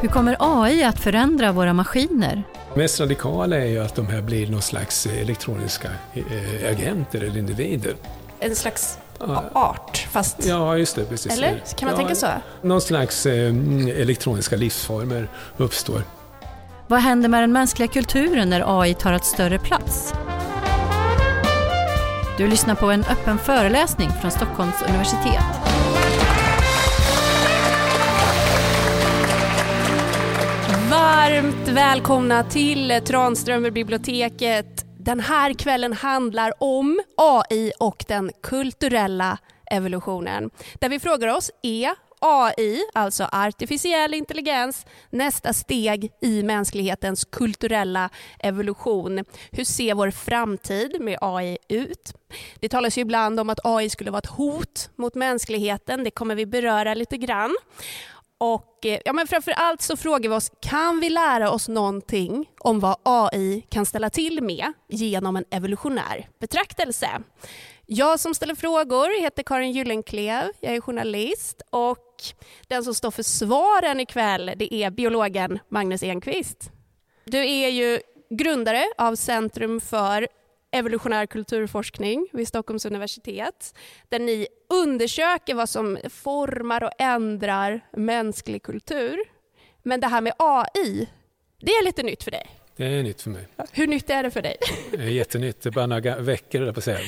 Hur kommer AI att förändra våra maskiner? Mest radikala är ju att de här blir någon slags elektroniska eh, agenter eller individer. En slags art, fast... Ja, just det. Precis. Eller? Kan man ja, tänka så? Någon slags eh, elektroniska livsformer uppstår. Vad händer med den mänskliga kulturen när AI tar ett större plats? Du lyssnar på en öppen föreläsning från Stockholms universitet. Varmt välkomna till Tranströmerbiblioteket. Den här kvällen handlar om AI och den kulturella evolutionen. Där vi frågar oss, är AI, alltså artificiell intelligens, nästa steg i mänsklighetens kulturella evolution. Hur ser vår framtid med AI ut? Det talas ju ibland om att AI skulle vara ett hot mot mänskligheten. Det kommer vi beröra lite grann. Och eh, ja, men framför allt så frågar vi oss, kan vi lära oss någonting om vad AI kan ställa till med genom en evolutionär betraktelse? Jag som ställer frågor heter Karin Gyllenklev, jag är journalist och den som står för svaren ikväll det är biologen Magnus Enqvist. Du är ju grundare av Centrum för evolutionär kulturforskning vid Stockholms universitet där ni undersöker vad som formar och ändrar mänsklig kultur. Men det här med AI, det är lite nytt för dig. Det är nytt för mig. Hur nytt är det för dig? Det är jättenytt. Det är bara några veckor, på säga.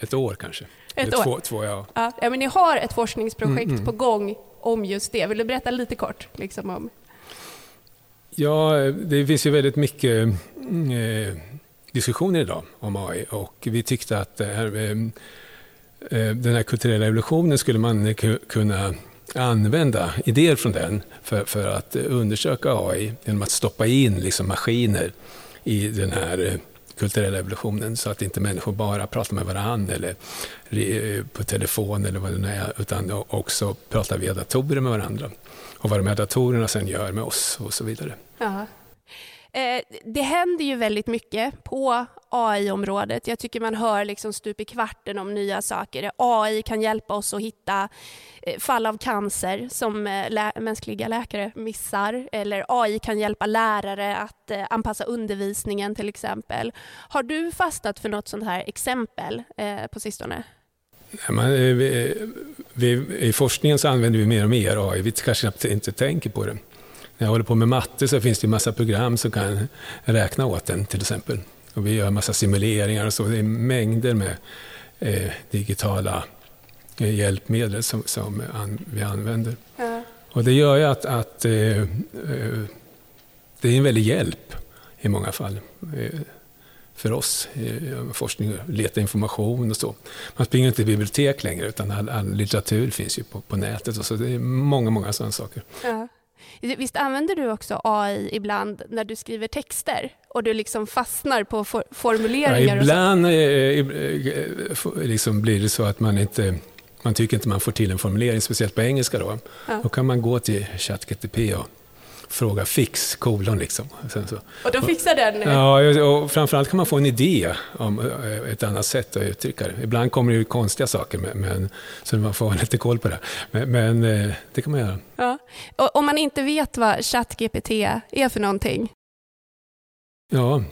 Ett, år kanske. Ett år? Två, två ja. Ja, men ni har ett forskningsprojekt mm, mm. på gång om just det. Vill du berätta lite kort liksom, om? Ja, det finns ju väldigt mycket eh, diskussioner idag om AI och vi tyckte att här, eh, eh, den här kulturella evolutionen skulle man kunna använda idéer från den för, för att undersöka AI genom att stoppa in liksom maskiner i den här eh, kulturella evolutionen så att inte människor bara pratar med varandra eller på telefon eller vad det nu är utan också pratar via datorer med varandra och vad de här datorerna sen gör med oss och så vidare. Aha. Eh, det händer ju väldigt mycket på AI-området. Jag tycker man hör liksom stup i kvarten om nya saker. AI kan hjälpa oss att hitta eh, fall av cancer som eh, lä mänskliga läkare missar. Eller AI kan hjälpa lärare att anpassa undervisningen till exempel. Har du fastnat för något sånt här exempel på sistone? vi, vi, I forskningen så använder vi mer och mer AI. Vi kanske inte tänker på det. När jag håller på med matte så finns det en massa program som kan räkna åt en till exempel. Och vi gör en massa simuleringar och så. Det är mängder med eh, digitala eh, hjälpmedel som, som an, vi använder. Ja. Och det gör ju att, att eh, eh det är en väldig hjälp i många fall eh, för oss i forskning, leta information och så. Man springer inte i bibliotek längre utan all, all litteratur finns ju på, på nätet och så. Det är många, många sådana saker. Ja. Visst använder du också AI ibland när du skriver texter och du liksom fastnar på for formuleringar? Ja, ibland eh, eh, liksom blir det så att man inte man tycker inte man får till en formulering, speciellt på engelska då. Ja. Då kan man gå till ChatGTP och fråga fix, kolon liksom. Så, och då fixar den? Ja, och framförallt kan man få en idé om eh, ett annat sätt att uttrycka det. Ibland kommer det ju konstiga saker, men, så man får ha lite koll på det. Men, men eh, det kan man göra. Ja. Och om man inte vet vad ChatGPT är för någonting? Ja,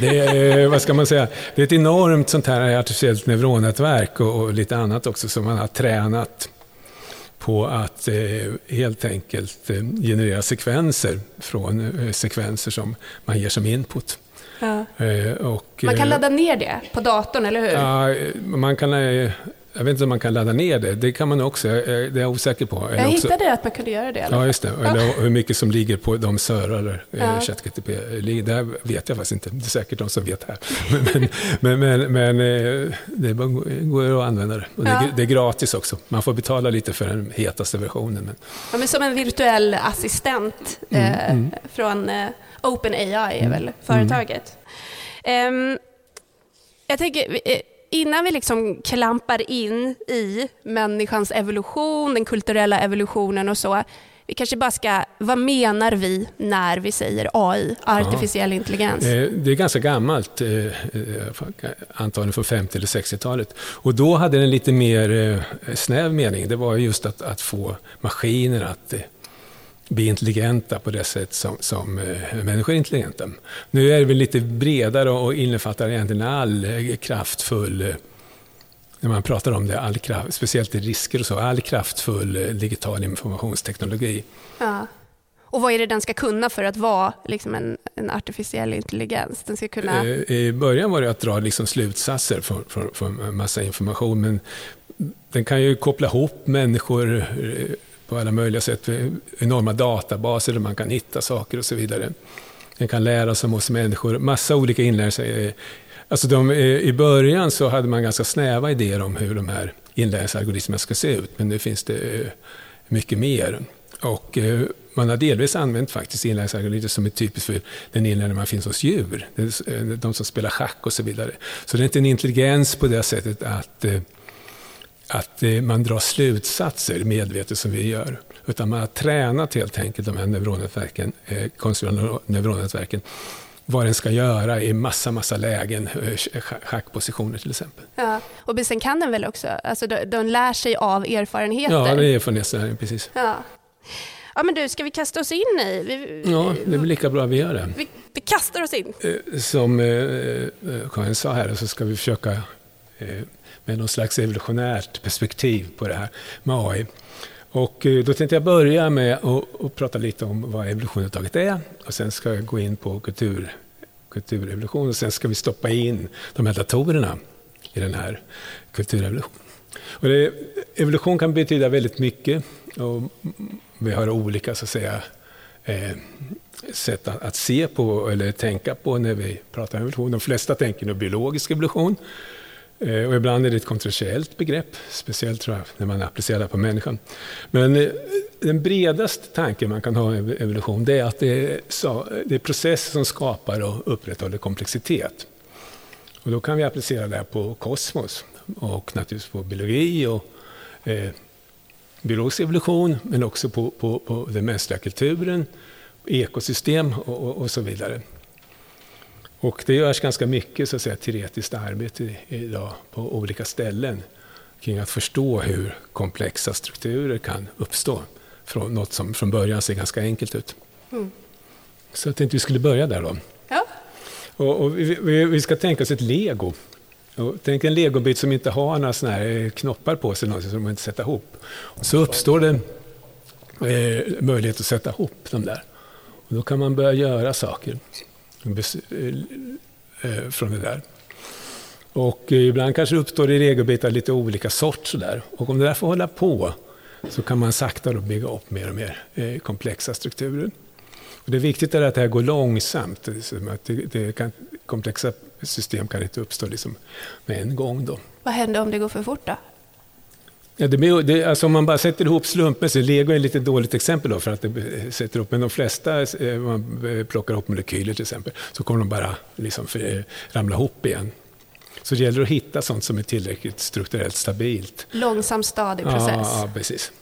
det är, vad ska man säga, det är ett enormt sånt här artificiellt neuronnätverk och, och lite annat också som man har tränat på att eh, helt enkelt eh, generera sekvenser från eh, sekvenser som man ger som input. Ja. Och, man kan ladda ner det på datorn, eller hur? Ja, man kan jag vet inte om man kan ladda ner det. Det kan man också. Det är jag osäker på. Eller jag hittade också, att man kunde göra det. Eller? Ja, just det. Eller hur mycket som ligger på de servrar eh, ja. ChatGTP Det vet jag faktiskt inte. Det är säkert de som vet här. Men, men, men, men eh, det går att använda det. Och ja. det, är gratis också. Man får betala lite för den hetaste versionen. Men, ja, men som en virtuell assistent mm, eh, mm. från eh, OpenAI är mm. väl företaget. Um, jag tänker, innan vi liksom klampar in i människans evolution, den kulturella evolutionen och så, vi kanske bara ska, vad menar vi när vi säger AI, artificiell ja. intelligens? Eh, det är ganska gammalt, eh, eh, antagligen från 50 eller 60-talet. Och då hade den lite mer snäv mening. Det var just att, att få maskiner att bli intelligenta på det sätt som, som eh, människor är intelligenta. Nu är det väl lite bredare och innefattar egentligen all eh, kraftfull eh, när man pratar om det, all kraft, speciellt i risker och så, all kraftfull digital informationsteknologi. Ja. Och vad är det den ska kunna för att vara liksom en, en artificiell intelligens? Den ska kunna... I början var det att dra liksom slutsatser från, från, från massa information, men den kan ju koppla ihop människor på alla möjliga sätt. Enorma databaser där man kan hitta saker och så vidare. Den kan lära sig om oss människor, massa olika inlärningar. Alltså de, eh, I början så hade man ganska snäva idéer om hur de här inlärningsalgoritmerna ska se ut, men nu finns det eh, mycket mer. Och eh, man har delvis använt faktiskt inlärningsalgoritmer som är typiskt för den inlärning man finns hos djur. De som spelar schack och så vidare. Så det är inte en intelligens på det sättet att, eh, att eh, man drar slutsatser medvetet som vi gör. Utan man har tränat helt enkelt de här neuronätverken, eh, konstruerade neuronätverken vad den ska göra i massa, massa lägen, schackpositioner till exempel. Ja, och sen kan den väl också, alltså de, de lär sig av erfarenheter? Ja, det är erfarenhetslärning, precis. Ja. Ja men du, ska vi kasta oss in i? Vi, ja, det är väl lika bra vi gör det. Vi, vi kastar oss in. Eh, som eh, eh, Karin sa här, så ska vi försöka eh, Eh, med någon slags evolutionärt perspektiv på det här med AI. Och eh, då tänkte jag börja med att prata lite om vad evolution överhuvudtaget är. Och sen ska jag gå in på kultur, kulturevolution och sen ska vi stoppa in de här datorerna i den här kulturevolutionen. Och det, evolution kan betyda väldigt mycket. Och vi har olika så att säga, eh, sätt att, att, se på eller tänka på när vi pratar om evolution. De flesta tänker nog biologisk evolution. Eh, och ibland är det ett kontroversiellt begrepp, speciellt tror jag, när man applicerar det på människan. Men eh, den bredaste tanken man kan ha om evolution det är att det är, det är processer som skapar och upprätthåller komplexitet. Och då kan vi applicera det här på kosmos och naturligtvis på biologi och eh, biologisk evolution, men också på, på, på den mänskliga kulturen, ekosystem och, och, och, så vidare. Och det görs ganska mycket så att säga, teoretiskt arbete idag på olika ställen kring att förstå hur komplexa strukturer kan uppstå från något som från början ser ganska enkelt ut. Mm. Så jag tänkte vi skulle börja där då. Ja. Och, och vi, vi, ska tänka oss ett lego. Och tänk en legobit som inte har några såna här knoppar på sig, som man inte sätter ihop. Så uppstår det eh, möjlighet att sätta ihop dem där. Och då kan man börja göra saker eh, eh, Eh, eh, från det där. Och eh, ibland kanske det uppstår i regelbitar lite olika sort. sådär. Och om det där får hålla på så kan man sakta då bygga upp mer och mer komplexa strukturer. Och det är viktigt är att det här går långsamt. Att det, det kan, komplexa system kan inte uppstå liksom med en gång. Då. Vad händer om det går för fort då? Ja, det, det, alltså om man bara sätter ihop slumpmässigt, lego är ett lite dåligt exempel då för att det sätter ihop, men de flesta, eh, man plockar ihop molekyler till exempel, så kommer de bara liksom för, eh, ramla ihop igen. Så det gäller att hitta sånt som är tillräckligt strukturellt stabilt. Långsam stadig process. Ja, ja, precis.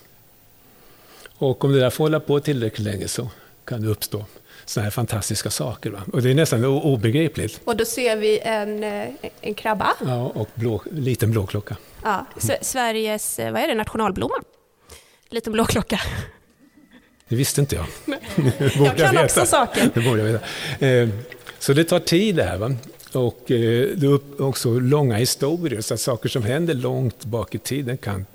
Och om det där får hålla på tillräckligt länge så kan det uppstå sådana här fantastiska saker. Va? Och det är nästan obegripligt. Och då ser vi en, eh, en krabba. Ja, och blå, liten blåklocka. Ja, Sveriges, eh, vad är det, nationalblomma? Liten blåklocka. Det visste inte jag. jag kan veta. också saker. Det borde jag veta. Eh, så det tar tid det här. Va? Och det är också långa historier, så att saker som händer långt bak i tiden kan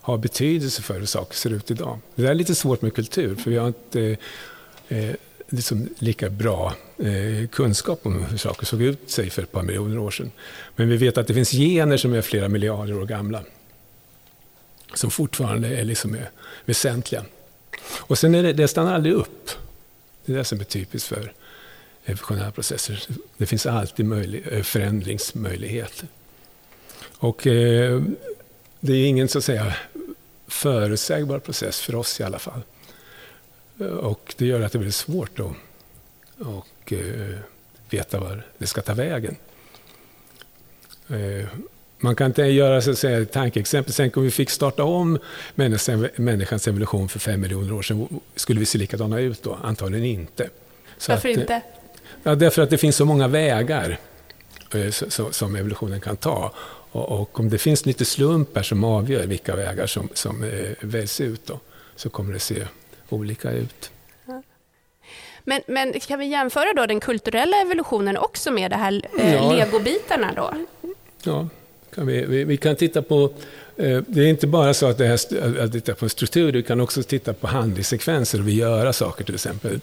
ha betydelse för hur saker ser ut idag. Det är lite svårt med kultur, för vi har inte liksom lika bra eh, kunskap om hur saker såg ut sig för ett par miljoner år sedan. Men vi vet att det finns gener som är flera miljarder år gamla. Som fortfarande är, liksom är väsentliga. Och sen är det, det stannar aldrig upp. Det är det som är typiskt för evolutionära processer. Det finns alltid möjlig, eh, förändringsmöjligheter. Och eh, det är ingen så att säga förutsägbar process för oss i alla fall. Och det gör att det blir svårt att och, eh, veta var det ska ta vägen. Eh, man kan inte göra så att säga, tankeexempel. Tänk om vi fick starta om människans evolution för fem miljoner år sedan. Skulle vi se likadana ut då? Antagligen inte. Så Varför att, inte? Ja, därför att det finns så många vägar eh, som evolutionen kan ta. Och, om det finns lite slumpar som avgör vilka vägar som, som väljs ut då, så kommer det se olika ut. Men, men kan vi jämföra då den kulturella evolutionen också med de här eh, ja. legobitarna då? Ja, kan vi, vi, vi, kan titta på... Eh, det är inte bara så att, det här, att titta på struktur, vi kan också titta på handlingssekvenser och vi göra saker till exempel.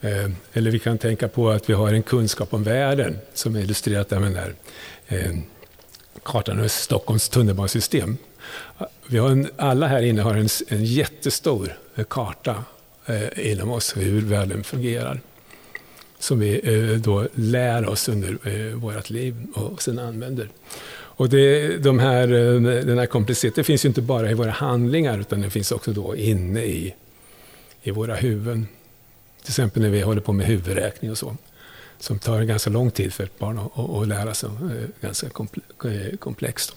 Eh, eller vi kan tänka på att vi har en kunskap om världen som är illustrerat av den där eh, kartan över Stockholms tunnelbanesystem. Vi har en, alla här inne har en, en jättestor karta eh, inom oss hur världen fungerar. Som vi eh, då lär oss under eh, vårt liv och sen använder. Och det, de här, den här komplexiteten finns ju inte bara i våra handlingar utan den finns också då inne i, i våra huvuden. Till exempel när vi håller på med huvudräkning och så. Som tar ganska lång tid för ett barn att, att lära sig. Ganska komplext.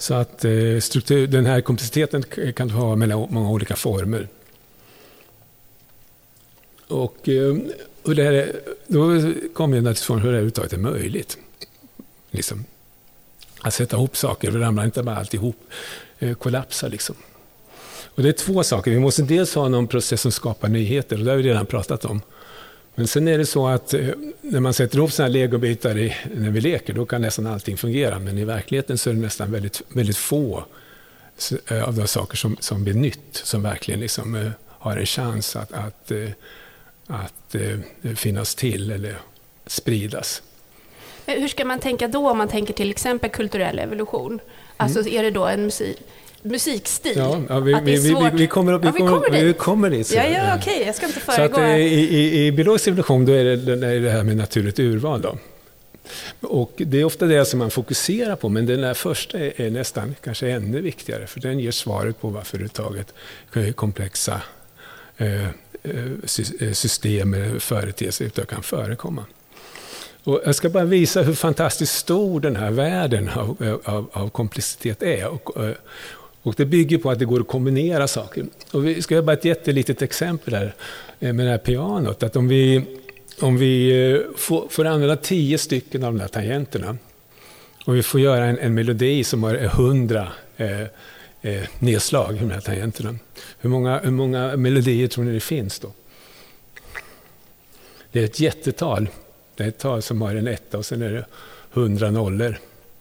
Så att eh, struktur, den här komplexiteten kan ha mellan många olika former. Och, eh, och det här, då kommer jag naturligtvis från hur det överhuvudtaget är möjligt. Liksom. Att sätta ihop saker, det ramlar inte bara alltihop, eh, kollapsar liksom. Och det är två saker. Vi måste dels ha någon process som skapar nyheter, och det har vi redan pratat om. Men sen är det så att eh, när man sätter ihop här legobitar i, när vi leker, då kan nästan allting fungera. Men i verkligheten så är det nästan väldigt, väldigt få eh, av de saker som, som blir nytt, som verkligen liksom, eh, har en chans att, att, att, att finnas till eller spridas. Hur ska man tänka då om man tänker till exempel kulturell evolution? Alltså mm. är det då en musik, musikstil? Ja, ja vi, vi, vi, vi, kommer, vi, ja, kommer, kommer dit. Vi kommer dit ja, ja, okej, jag ska inte föregå. Så att, i, i, I biologisk evolution då är det, det här med naturligt urval. Då. Och det är ofta det som man fokuserar på, men den där första är, är nästan kanske ännu viktigare, för den ger svaret på varför överhuvudtaget komplexa eh, eh system eller företeelser kan förekomma. Och jag ska bara visa hur fantastiskt stor den här världen av, av, av komplexitet är. Och, eh, och, det bygger på att det går att kombinera saker. Och vi ska bara ett jättelitet exempel här eh, med det här pianot. Att om vi, om vi eh, får, får använda tio stycken av de här tangenterna och vi får göra en, en melodi som har eh, hundra eh, eh, nedslag i de här tangenterna. Hur många, hur många melodier tror ni det finns då? Det är ett jättetal. Det är ett tal som har en etta och sen är det hundra nollor.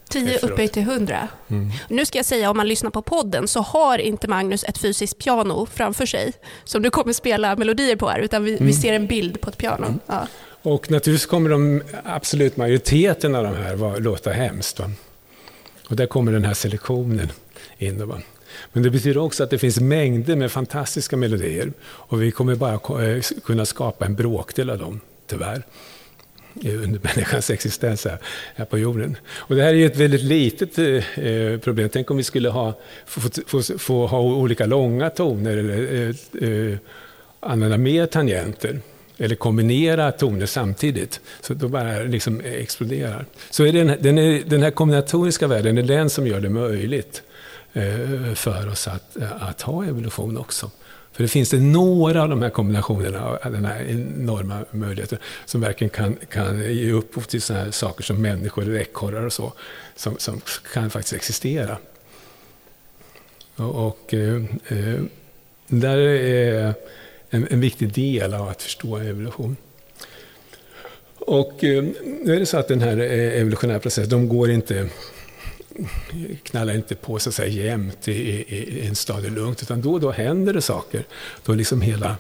10 upphöjt till 100. Mm. Nu ska jag säga om man lyssnar på podden så har inte Magnus ett fysiskt piano framför sig som du kommer spela melodier på här, utan vi, mm. vi ser en bild på ett piano. Mm. Ja. Och naturligtvis kommer de absolut majoriteten av de här var, låta hemskt. Va? Och där kommer den här selektionen in. Va? Men det betyder också att det finns mängder med fantastiska melodier och vi kommer bara eh, kunna skapa en bråkdel av dem, tyvärr Eh, under människans existens här, här, på jorden. Och det här är ju ett väldigt litet eh, eh problem. Tänk om vi skulle ha, få, få, få ha olika långa toner eller eh, eh, använda mer tangenter eller kombinera toner samtidigt, så då bara liksom exploderar. Så är den, den, är, den här kombinatoriska världen är den som gör det möjligt eh, för oss att, att ha evolution också. För det finns det några av de här kombinationerna, den här enorma möjligheten, som verkligen kan, kan ge upphov till sådana här saker som människor, eller ekorrar och så, som, som kan faktiskt existera. Och, och eh, eh där är en, en, viktig del av att förstå evolution. Och eh, nu är det så att den här eh, evolutionära processen, de går inte knallar inte på så att säga jämt i, i, i en stad lugnt, utan då och då händer det saker. Då liksom hela,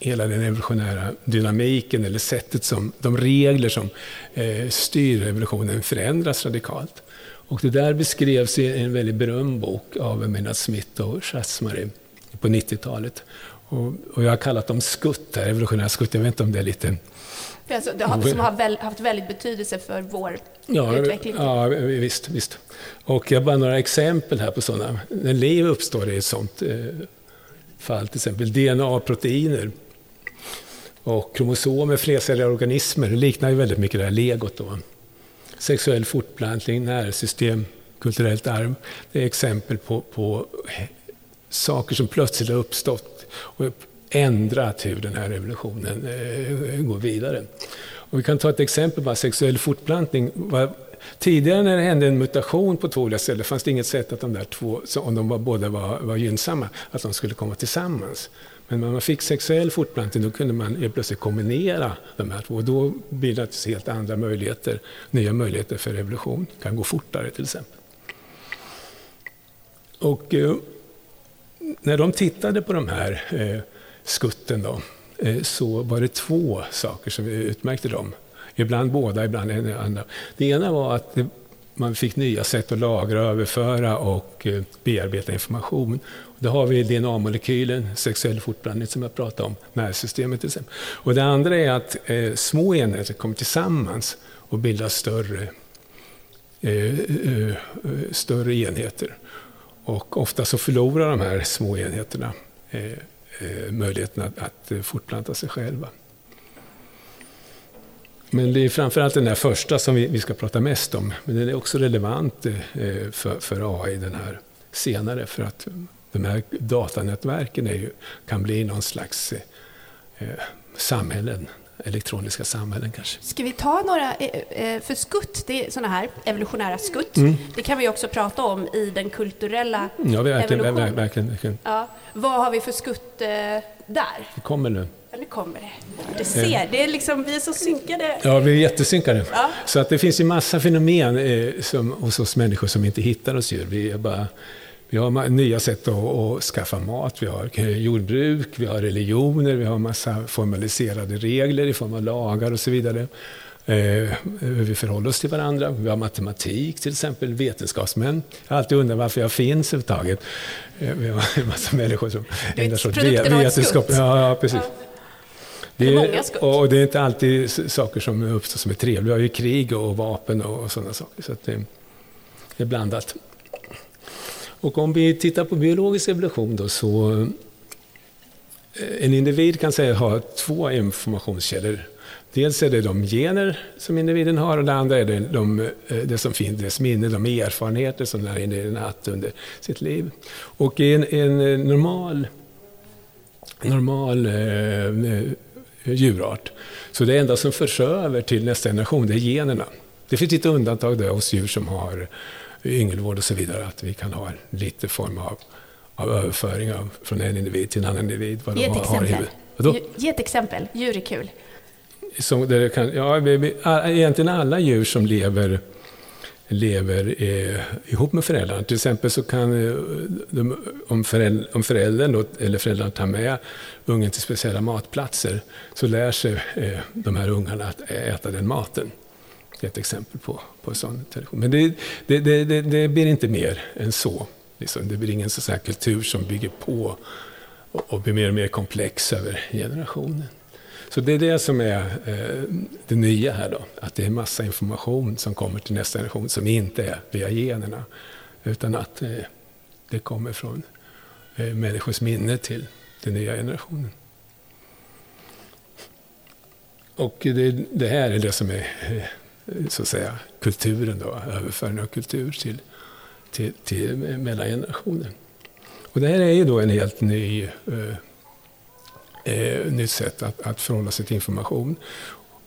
hela den evolutionära dynamiken eller sättet som, de regler som eh, styr evolutionen förändras radikalt. Och det där beskrevs i en väldigt berömd bok av Maynard Smith och Schatzmary på 90-talet. Och, och, jag har kallat dem skutt, här, evolutionära skutt. Jag vet inte om det är lite Alltså, det har, som har väl, haft väldigt betydelse för vår ja, utveckling. Ja, visst, visst. Och jag har bara några exempel här på sådana. När liv uppstår i ett sådant eh, fall, till exempel DNA-proteiner och kromosomer, flercelliga organismer, det liknar ju väldigt mycket det här legot. Då. Sexuell fortplantning, närsystem, kulturellt arv, det är exempel på, på saker som plötsligt har uppstått och ändrat hur den här revolutionen eh, går vidare. Och vi kan ta ett exempel, bara sexuell fortplantning. tidigare när det hände en mutation på två olika celler fanns det inget sätt att de där två, om de var, båda var, var gynnsamma, att de skulle komma tillsammans. Men när man fick sexuell fortplantning då kunde man helt plötsligt kombinera de här två och då bildades helt andra möjligheter, nya möjligheter för revolution. Det kan gå fortare till exempel. Och eh, när de tittade på de här eh, skutten då, eh, så var det två saker som utmärkte dem. Ibland båda, ibland en andra. Det ena var att man fick nya sätt att lagra, överföra och eh, bearbeta information. Då har vi DNA-molekylen, sexuell fortplantning som jag pratade om, nervsystemet till exempel. Och det andra är att eh, små enheter kommer tillsammans och bildar större, eh, eh, större enheter. Och ofta så förlorar de här små enheterna eh, Eh, möjligheten att, att eh, fortplanta sig själva. Men det är framförallt den där första som vi, vi ska prata mest om. Men den är också relevant eh, för, för AI, den här senare. För att de här datanätverken är ju, kan bli någon slags eh, samhällen, elektroniska samhällen kanske. Ska vi ta några, eh, eh, för skutt, det är sådana här evolutionära skutt. Mm. Det kan vi också prata om i den kulturella ja, verkligen, evolutionen. Verkligen, verkligen. Ja. Vad har vi för skutt där? Det kommer nu. Ja, nu kommer det. Du ser, det är liksom, vi är så synkade. Ja, vi är jättesynkade. Ja. Så att det finns ju massa fenomen eh, som, hos oss människor som inte hittar hos djur. Vi, är bara, vi har nya sätt att, att, skaffa mat, vi har jordbruk, vi har religioner, vi har massa formaliserade regler i form av lagar och så vidare. Eh, hur vi förhåller oss till varandra. Vi har matematik till exempel, vetenskapsmän. Jag har alltid undrat varför jag finns överhuvudtaget. Eh, vi har en massa människor som ägnar sig åt vetenskap. Ja, ja, precis. Ja. Det är, och det är inte alltid saker som uppstår som är trevliga. Vi har ju krig och vapen och sådana saker. Så det, är blandat. Och om vi tittar på biologisk evolution då så... Eh, en individ kan säga ha två informationskällor. Dels är det de gener som individen har och det andra är det, de, eh, det som finns, dess minne, de erfarenheter som den här individen har haft under sitt liv. Och en, en eh, normal, normal eh, djurart. Så det enda som förs över till nästa generation, det är generna. Det finns lite undantag där hos djur som har yngelvård och så vidare, att vi kan ha lite form av, av överföring av, från en individ till en annan individ. Vad Ge ett exempel. Har Ge ett exempel, djur är kul. Som det kan, ja, egentligen alla djur som lever lever eh, ihop med föräldrarna. Till exempel så kan eh, de, om, föräldern, om föräldern då, eller föräldrarna tar med ungen till speciella matplatser så lär sig eh, de här ungarna att äta den maten. Det är ett exempel på, på en sån tradition. Men det, det, det, det, det blir inte mer än så. Liksom. Det blir ingen sån kultur som bygger på och, och blir mer och mer komplex över generationen. Så det är det som är eh, det nya här då, att det är massa information som kommer till nästa generation som inte är via generna, utan att eh, det kommer från eh, människors minne till den nya generationen. Och det, det här är det som är eh, Eh, så att säga kulturen då, överföring av kultur till, till, till mellan generationer. Och det här är ju då en helt ny eh, eh, nytt sätt att, att förhålla sig till information.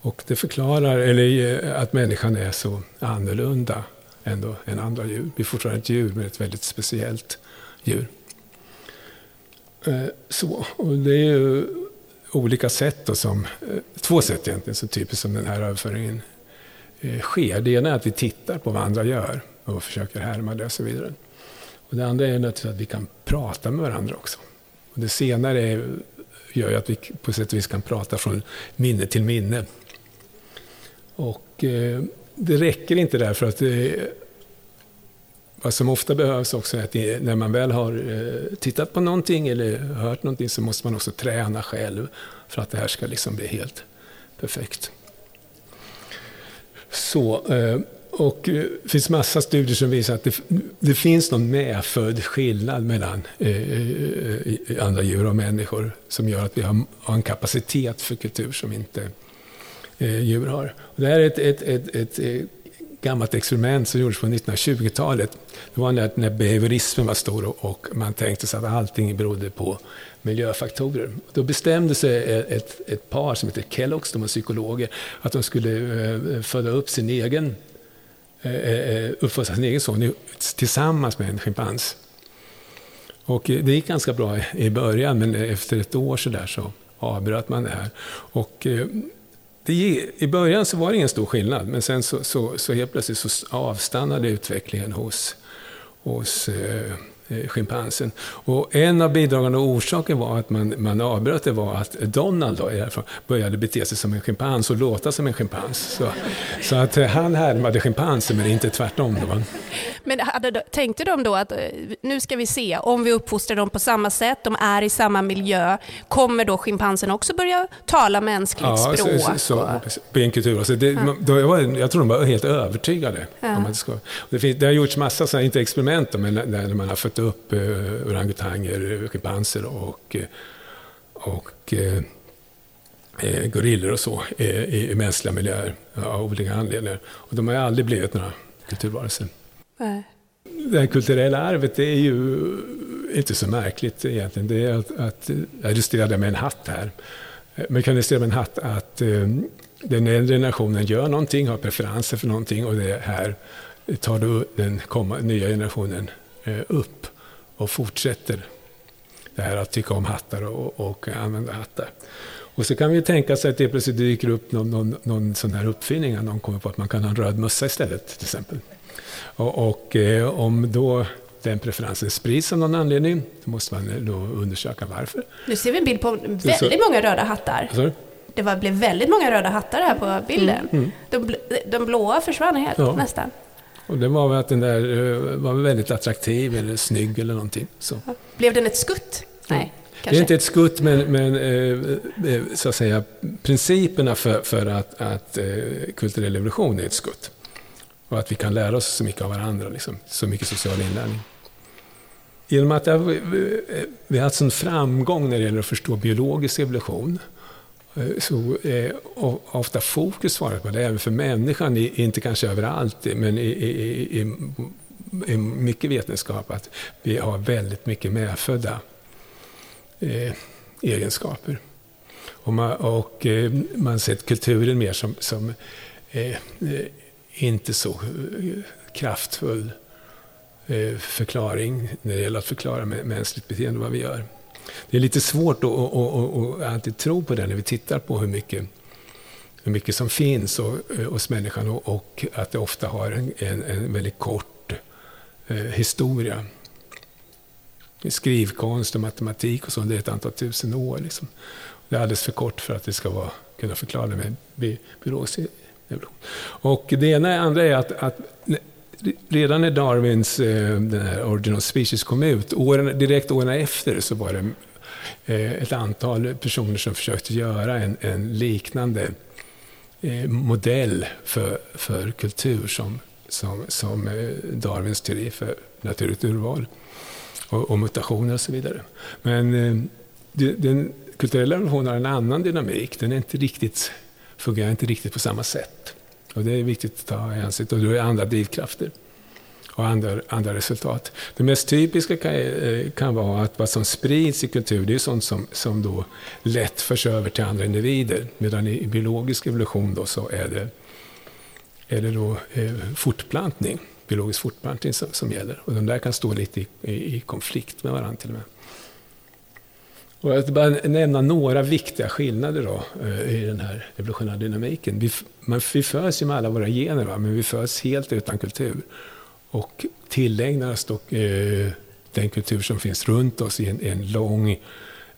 Och det förklarar eller, eh, att människan är så annorlunda ändå än andra djur. Vi är fortfarande ett djur, men ett väldigt speciellt djur. Eh, så, och det är ju olika sätt, då som, eh, två sätt egentligen, så typiskt som den här överföringen Eh, sker. Det ena är att vi tittar på vad andra gör och försöker härma det och så vidare. Och det andra är naturligtvis att vi kan prata med varandra också. Och det senare är gör ju att vi på sätt och vis kan prata från minne till minne. Och eh, det räcker inte därför att eh, vad som ofta behövs också är att det, när man väl har eh, tittat på någonting eller hört någonting så måste man också träna själv för att det här ska liksom bli helt perfekt. Så, eh, och det finns massa studier som visar att det, det finns någon medfödd skillnad mellan eh, andra djur och människor som gör att vi har, har en kapacitet för kultur som inte djur har. Och det här är ett, ett, ett, ett, ett gammalt experiment som gjordes på 1920-talet. Det var när, när behaviorismen var stor och, och, man tänkte sig att allting berodde på miljöfaktorer. Då bestämde sig ett, ett par som heter Kellogg's, de var psykologer, att de skulle eh, föda upp sin egen eh, eh, uppfostra sin egen son tillsammans med en schimpans. Och eh, det gick ganska bra i början, men efter ett år så, där så avbröt man det här. Och det, I början så var det ingen stor skillnad, men sen så, så, så helt plötsligt så avstannade utvecklingen hos, hos eh, schimpansen. Och en av bidragande orsaker var att man, man avbröt det var att Donald då, började bete sig som en schimpans och låta som en schimpans. Så, så att eh, han härmade schimpanser men inte tvärtom. Då. Men hade, tänkte de då att eh, nu ska vi se, om vi uppfostrar dem på samma sätt, de är i samma miljö, kommer då schimpansen också börja tala mänskligt ja, språk? Så, så, så, på en kultur. Alltså det, ja. då, jag, var, jag tror de var helt övertygade. Ja. Om att det, ska, det, finns, det har gjorts massa, så här, inte experiment, men när man har fått upp eh, orangutanger, schimpanser och, eh, och eh, eh, gorillor och så i, i mänskliga miljöer av olika anledningar. Och de har ju aldrig blivit några kulturvarelser. Nej. Det kulturella arvet det är ju inte så märkligt egentligen. Det är att, att jag illustrerade med en hatt här. Man kan illustrera med en hatt att den äldre generationen gör någonting, har preferenser för någonting och det här tar då den kommande, nya generationen upp och fortsätter det här att tycka om hattar och, och använda hattar. Och så kan vi tänka sig att det plötsligt dyker upp någon, någon, någon sån här uppfinning, att någon kommer på att man kan ha en röd mössa istället till exempel. Och, och eh, om då den preferensen sprids av någon anledning, då måste man då undersöka varför. Nu ser vi en bild på väldigt många röda hattar. Alltså? Det var, blev väldigt många röda hattar här på bilden. Mm, mm. De, de blåa försvann helt, ja. nästan. Och det var väl att den där eh, var väldigt attraktiv eller snygg eller någonting. Så. Blev den ett skutt? Nej. Kanske. Det är inte ett skutt, men, men eh, eh, så att säga, principerna för, för att, att kulturell evolution är ett skutt. Och att vi kan lära oss så mycket av varandra, liksom, så mycket social inlärning. Genom att vi har haft sån framgång när det gäller att förstå biologisk evolution Eh, så eh, är ofta fokus varit på det, även för människan, inte kanske överallt, men i, i, i, i mycket vetenskap, att vi har väldigt mycket medfödda eh, egenskaper. Och man, och eh, man sett kulturen mer som, som eh, inte så eh, kraftfull eh, förklaring när det gäller att förklara mänskligt beteende, vad vi gör det är lite svårt att, att, att, att alltid tro på det när vi tittar på hur mycket, hur mycket som finns och, eh, hos människan och, och, att det ofta har en, en, en väldigt kort eh, historia. Skrivkonst och matematik och så, det är ett antal tusen år. Liksom. Det är alldeles för kort för att det ska vara, kunna förklara det med biologisk evolution. Och det ena det andra är att, att redan när Darwins eh, den här Origin of Species kom ut, åren, direkt åren efter, så var det eh, ett antal personer som försökte göra en, en liknande eh, modell för, för kultur som, som, som Darwins teori för naturligt urval och, och mutationer och så vidare. Men den kulturella revolutionen har en annan dynamik. Den är inte riktigt, fungerar inte riktigt på samma sätt. Och det är viktigt att ta hänsyn till. Och då är det andra drivkrafter och andra, andra resultat. Det mest typiska kan, eh, kan vara att vad som sprids i kultur, det är sånt som, som då lätt förs över till andra individer. Medan i biologisk evolution då så är det, är det då eh, fortplantning, biologisk fortplantning som, som gäller. Och de där kan stå lite i, i, i konflikt med varandra till och med. Och jag ska bara nämna några viktiga skillnader då, eh, i den här evolutionära dynamiken. Vi, man, vi föds ju med alla våra gener, va? men vi föds helt utan kultur. Och tillägnar oss dock eh, den kultur som finns runt oss i en, en lång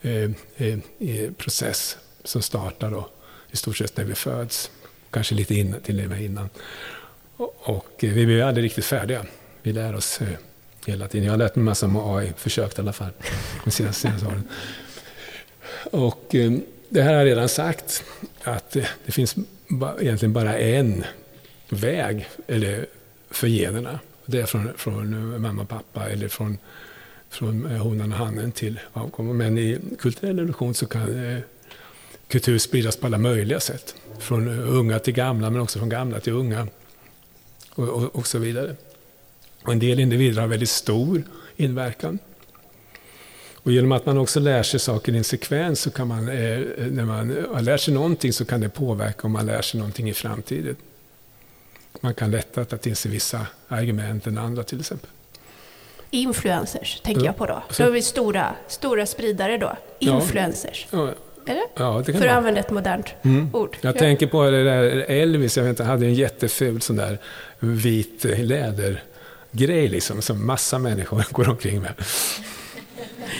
eh, eh, eh process som startar då, i stort sett när vi föds. Kanske lite innan, till och med innan. Och, och eh, vi blir aldrig riktigt färdiga. Vi lär oss hela tiden. Jag har lärt mig massa om AI, försökt i alla fall, de senaste, senaste åren. Och eh, det här har jag redan sagt, att eh, det finns egentligen bara en väg eller, för generna. Det är från, från eh, mamma och pappa eller från, från eh, honan och hannen till avkomman. Men i kulturell evolution så kan eh, kultur spridas på alla möjliga sätt. Från unga till gamla, men också från gamla till unga. Och, och, och så vidare. Och en del individer har väldigt stor inverkan. Och genom att man också lär sig saker i en sekvens så kan man, eh, när man har lärt sig någonting så kan det påverka om man lär sig någonting i framtiden. man kan lättare ta till sig vissa argument än andra till exempel. Influencers tänker jag på då. Då är vi stora, stora spridare då. Influencers. Ja, Eller? ja det kan För att använda ett modernt ord. Jag Ja. tänker på det där Elvis, jag vet inte, hade en jätteful sån där vit lädergrej liksom, som massa människor går omkring med.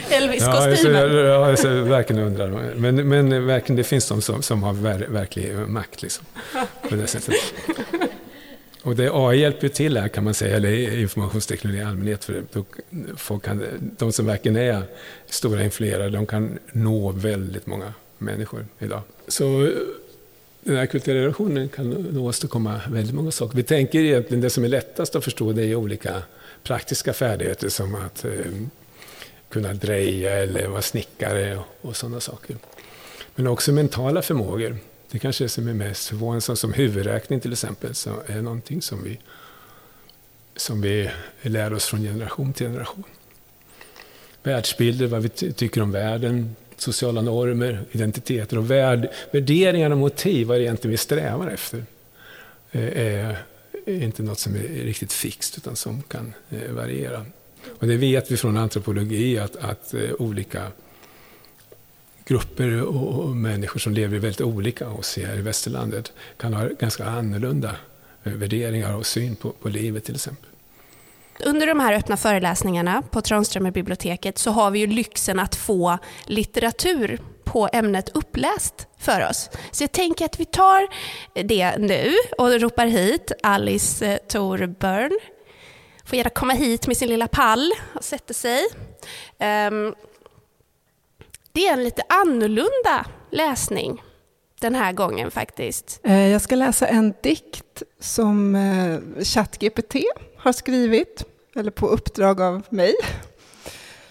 Elvis-kostymen. ja, jag så verkligen undrar. Men, men verkligen, det finns de som, som har ver, verklig makt liksom, på det sättet. Och det, AI hjälper ju till här kan man säga, eller informationsteknologi i allmänhet. För då, folk kan, de som verkligen är stora influerare, de kan nå väldigt många människor idag. Så den här kulturella relationen kan nog åstadkomma väldigt många saker. Vi tänker egentligen det som är lättast att förstå det är olika praktiska färdigheter som att eh, kunna dreja eller vara snickare och, och sådana saker. Men också mentala förmågor. Det kanske är som är mest förvånande, som, som huvudräkning till exempel, så är någonting som vi, som vi lär oss från generation till generation. Världsbilder, vad vi ty- tycker om världen, sociala normer, identiteter och värd, värderingar och motiv, vad det egentligen vi strävar efter, är är inte något som är riktigt fixt utan som kan eh, variera. Och det vet vi från antropologi att, att eh, olika grupper och, och människor som lever väldigt olika oss här i västerlandet kan ha ganska annorlunda eh, värderingar och syn på, på livet till exempel. Under de här öppna föreläsningarna på Tranströmerbiblioteket så har vi ju lyxen att få litteratur på ämnet uppläst för oss. Så jag tänker att vi tar det nu och ropar hit Alice eh, Thorburn. Får gärna komma hit med sin lilla pall och sätta sig. Ehm, det är en lite annorlunda läsning den här gången faktiskt. Eh, jag ska läsa en dikt som eh, ChatGPT har skrivit, eller på uppdrag av mig.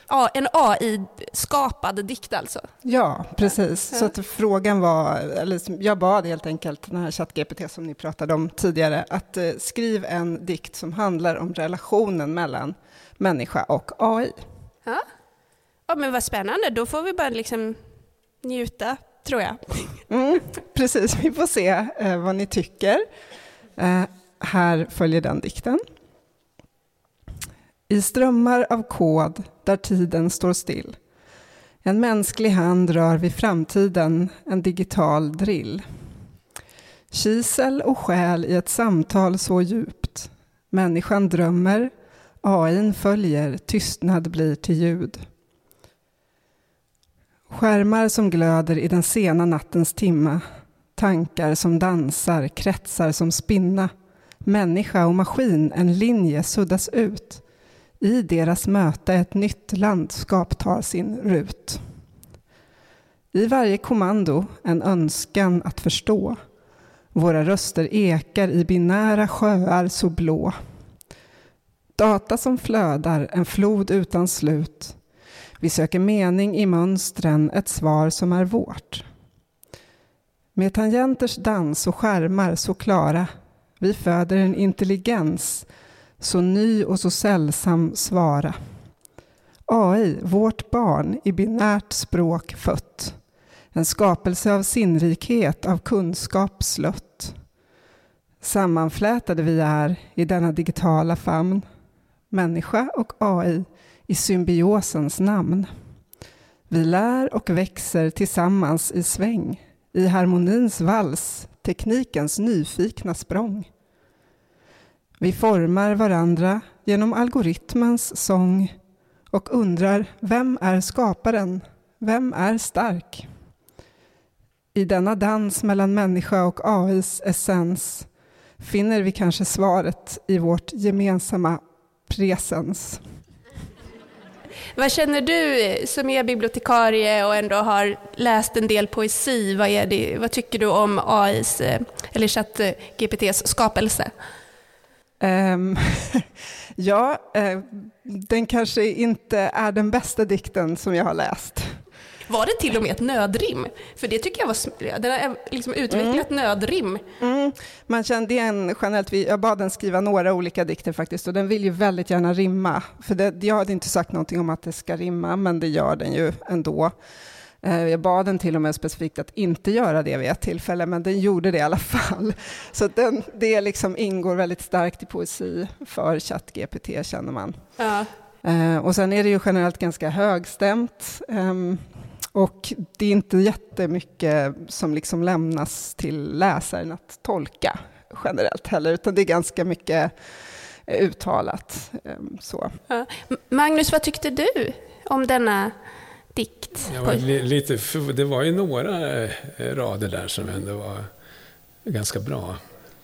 Ja, en AI-skapad dikt alltså. Ja, precis. Ja. Så att frågan var, eller jag bad helt enkelt den här ChatGPT som ni pratade om tidigare, att eh, skriv en dikt som handlar om relationen mellan människa och AI. Ja. ja, men vad spännande. Då får vi bara liksom njuta, tror jag. Mm, precis, vi får se eh, vad ni tycker. Eh, här följer den dikten. I strömmar av kod där tiden står still. En mänsklig hand rör vid framtiden en digital drill. Kisel och själ i ett samtal så djupt. Människan drömmer, AIn följer, tystnad blir till ljud. Skärmar som glöder i den sena nattens timma. Tankar som dansar, kretsar som spinna. Människa och maskin, en linje suddas ut. I deras möte ett nytt landskap tar sin rut. I varje kommando en önskan att förstå. Våra röster ekar i binära sjöar så blå. Data som flödar, en flod utan slut. Vi söker mening i mönstren, ett svar som är vårt. Med tangenters dans och skärmar så klara, vi föder en intelligens, så ny och så sällsam svara. AI, vårt barn, i binärt språk fött. En skapelse av sinnrikhet, av kunskap slött. Sammanflätade vi är i denna digitala famn. Människa och AI i symbiosens namn. Vi lär och växer tillsammans i sväng, i harmonins vals, teknikens nyfikna språng. Vi formar varandra genom algoritmens sång och undrar, vem är skaparen? Vem är stark? I denna dans mellan människa och AIs essens finner vi kanske svaret i vårt gemensamma presens. Vad känner du som är bibliotekarie och ändå har läst en del poesi? Vad, är det, vad tycker du om AIs, eh, eller ChatGPTs eh, skapelse? Ehm, ja, eh, den kanske inte är den bästa dikten som jag har läst. Var det till och med ett nödrim? För det tycker jag var... Den har liksom utvecklat nödrim. Mm. Man kände igen generellt, jag bad den skriva några olika dikter faktiskt, och den vill ju väldigt gärna rimma. För det, jag hade inte sagt någonting om att det ska rimma, men det gör den ju ändå. Eh, jag bad den till och med specifikt att inte göra det vid ett tillfälle, men den gjorde det i alla fall. Så den, det liksom ingår väldigt starkt i poesi för ChatGPT, känner man. Ja. Eh, och sen är det ju generellt ganska högstämt. Ehm, och det är inte jättemycket som liksom lämnas till läsaren att tolka generellt heller, utan det är ganska mycket uttalat. Ehm, så. Ja. Magnus, vad tyckte du om denna dikt? Var lite, det var ju några eh, rader där som ändå var ganska bra.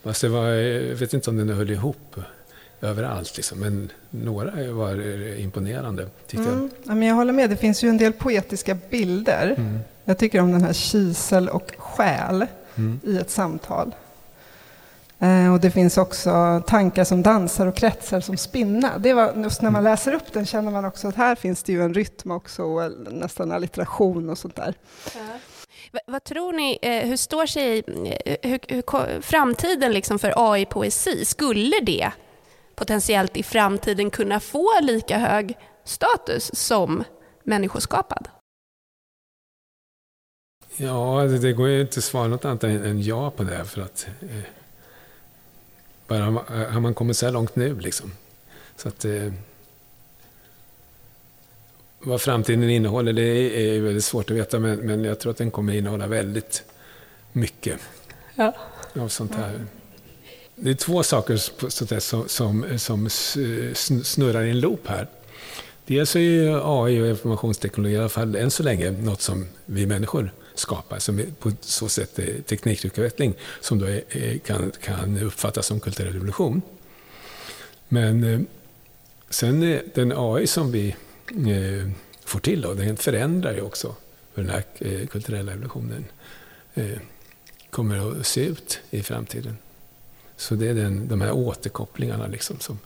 Fast det var, jag vet inte om den höll ihop överallt, liksom. men några var imponerande tyckte mm. jag. men jag håller med, det finns ju en del poetiska bilder. Mm. Jag tycker om den här kisel och själ mm. i ett samtal. Eh, och det finns också tankar som dansar och kretsar som spinna. Det var, just när man läser upp den känner man också att här finns det ju en rytm också, och nästan allitteration och sånt där. Ja. Vad tror ni, eh, hur står sig eh, hur, hur, framtiden liksom för AI-poesi? Skulle det potentiellt i framtiden kunna få lika hög status som människoskapad? Ja, det, det går ju inte att svara något annat än ja på det. För att eh, bara har man kommit så här långt nu liksom. Så att, eh, vad framtiden innehåller det är väldigt svårt att veta men, men jag tror att den kommer innehålla väldigt mycket ja. av sånt här. Det är två saker som, som, som snurrar i en loop här. Dels är ju AI och informationsteknologi, i alla fall än så länge, något som vi människor skapar, som på så sätt är teknikutveckling, som då är, kan, kan uppfattas som kulturell revolution. Men eh, sen den AI som vi eh, får till, då, den förändrar ju också hur den här eh, kulturella revolutionen kommer att se ut i framtiden. Så det är den, de här återkopplingarna liksom som,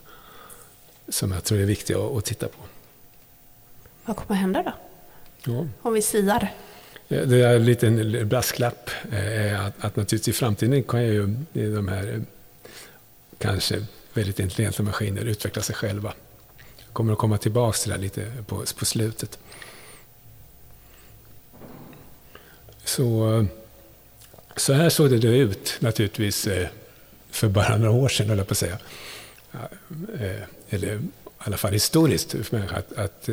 som jag tror är viktiga att, att titta på. Vad kommer att hända då? Ja. Om vi siar? Det är en liten brasklapp. Eh, att, att naturligtvis i framtiden kan ju de här eh, kanske väldigt intelligenta maskiner utveckla sig själva. Jag kommer att komma tillbaka till det lite på, på slutet. Så, så här såg det ut naturligtvis eh, för bara några år sedan, höll jag på att säga. Eller i alla fall historiskt, att, att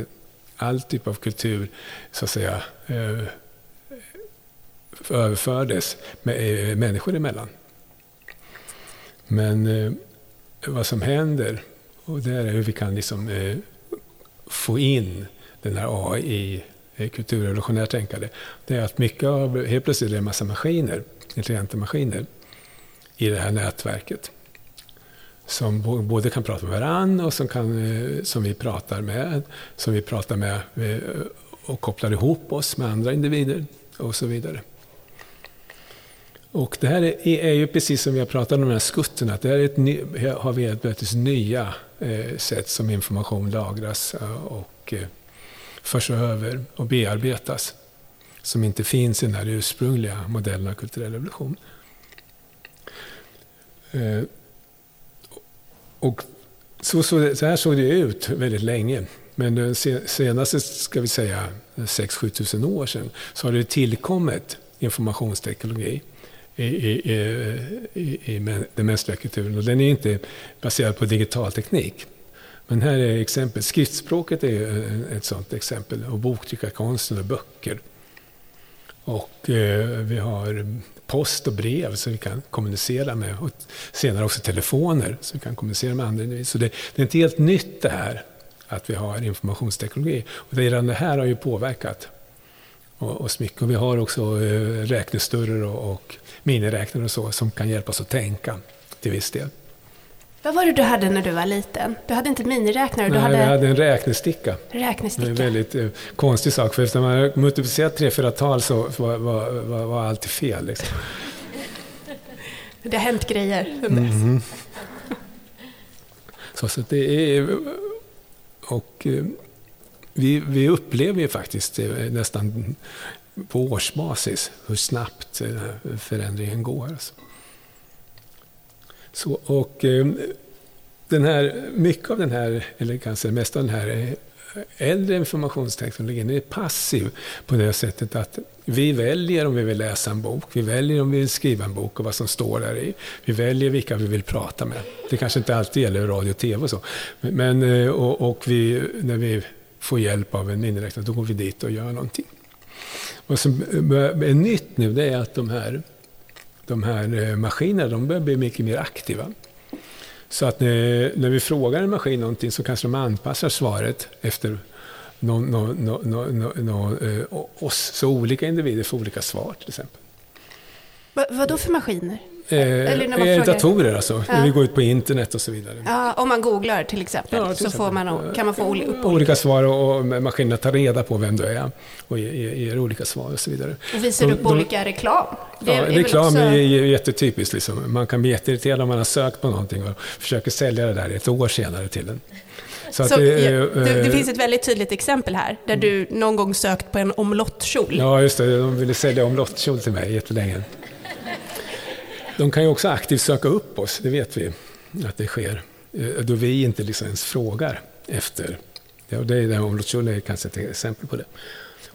all typ av kultur så att säga överfördes med, eh, människor emellan. Men eh, vad som händer, och det är hur vi kan liksom, eh, få in den här AI i eh, kulturrevolutionärt tänkande, det är att mycket av, helt plötsligt är det en massa maskiner, intelligenta maskiner, i det här nätverket. Som både kan prata med varandra och som, kan, eh, som vi pratar med, som vi pratar med eh, och kopplar ihop oss med andra individer och så vidare. Och det här är, är, ju precis som vi har pratat om de här skutterna, att det här, är ett ny, har vi ett nya eh, sätt som information lagras eh, och eh, förs över och bearbetas. Som inte finns i den här ursprungliga modellen av kulturell revolution. Eh, och så, så, så, här såg det ut väldigt länge. Men de senaste, ska vi säga, 6-7 tusen år sedan, så har det tillkommit informationsteknologi i, i, i, i den mänskliga kulturen. Och den är inte baserad på digital teknik. Men här är exempel. Skriftspråket är ett sådant exempel. Och boktryckarkonsten och böcker. Och eh, vi har post och brev som vi kan kommunicera med. Och senare också telefoner som vi kan kommunicera med andra. Så det, det är inte helt nytt det här att vi har informationsteknologi. Och redan det här har ju påverkat mycket. Och vi har också eh, räknesdörrar och, och miniräknare och så som kan hjälpa oss att tänka till viss del. Vad var det du hade när du var liten? Du hade inte miniräknare? Du Nej, hade... jag hade en räknesticka. räknesticka. En väldigt eh, konstig sak, för när man multiplicerar tre, fyra tal så var, var, var, var alltid fel. Liksom. det har hänt grejer under mm. så, så det är... Och eh, vi, vi upplever ju faktiskt eh, nästan på årsbasis hur snabbt eh, förändringen går. Alltså. Så, och, eh, den här, mycket av den här, eller kanske mest av den här äldre informationsteknologin är passiv på det sättet att vi väljer om vi vill läsa en bok, vi väljer om vi vill skriva en bok och vad som står där i. Vi väljer vilka vi vill prata med. Det kanske inte alltid gäller radio och tv och så. Men, och, och vi, när vi få hjälp av en miniräknare, då går vi dit och gör någonting. Vad som är nytt nu det är att de här, de här eh, maskinerna de börjar bli mycket mer aktiva. Så att när, när vi frågar en maskin någonting så kanske de anpassar svaret efter no, no, no, no, oss. Så olika individer får olika svar till exempel. Va, vad då för maskiner? Eh, Eller när man eh, datorer alltså, ja. när vi går ut på internet och så vidare. Ja, om man googlar till exempel, ja, till så exempel. Får man, kan man få olika, olika, olika svar och maskinerna tar reda på vem du är och ger, ger olika svar och så vidare. Och visar de, upp de, olika reklam. Det ja, är reklam också... är jättetypiskt. Liksom. Man kan bli jätteirriterad om man har sökt på någonting och försöker sälja det där ett år senare till en. Så, så det, ja, det, det, finns ett väldigt tydligt exempel här, där du någon gång sökt på en omlottkjol. Ja, just det. De ville sälja omlottkjol till mig jättelänge. De kan ju också aktivt söka upp oss, det vet vi att det sker. Eh, då vi inte liksom ens frågar efter. Ja, det är det här omlottkjol är kanske ett exempel på det.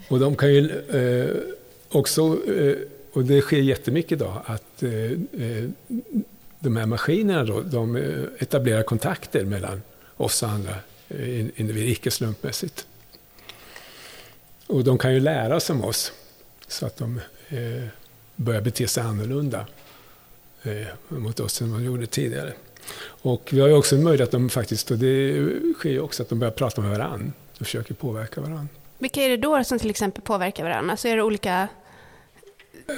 Och de kan ju eh, också, eh, och det sker jättemycket idag, att eh, eh de här maskinerna då, de eh, etablerar kontakter mellan oss och andra individer, icke slumpmässigt. Och de kan ju lära sig om oss, så att de börjar bete sig annorlunda mot oss än de gjorde tidigare. Och vi har ju också en möjlighet att de faktiskt, och det sker ju också, att de börjar prata med varandra och försöker påverka varandra. Vilka är det då som till exempel påverkar varandra? Alltså är det olika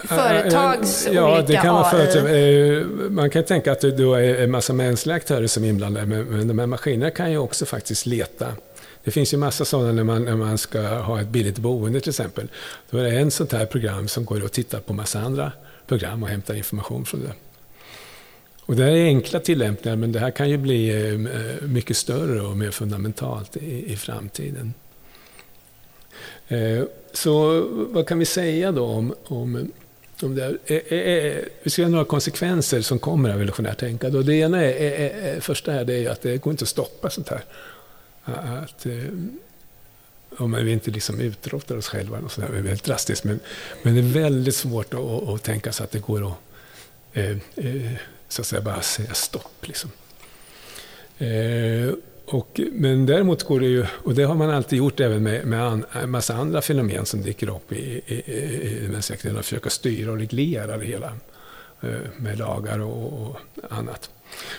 företags ja, olika det kan vara företag. Eh, man kan tänka att det då är en massa mänskliga aktörer som är inblandade, men de här maskinerna kan ju också faktiskt leta. Det finns ju massa sådana när man, när man ska ha ett billigt boende till exempel. Då är det en sånt här program som går och tittar på massa andra program och hämtar information från det. Och det här är enkla tillämpningar, men det här kan ju bli eh, mycket större och mer fundamentalt i, i framtiden. Eh, så vad kan vi säga då om, om, om det här? Eh, vi ska ha några konsekvenser som kommer av evolutionärt tänkande. Och det ena är, är, är, första här, det är att det går inte att stoppa sånt här. Att, eh, om vi inte liksom utrotar oss själva, och sådär, det är väldigt drastiskt, men, men det är väldigt svårt att, att tänka sig att det går att eh, eh, så att säga bara säga stopp. Liksom. Eh, och, men däremot går det ju, och det har man alltid gjort även med, med an, en massa andra fenomen som dyker upp i, i, i, i mänskligheten, att försöka styra och reglera det hela eh, med lagar och, och, annat.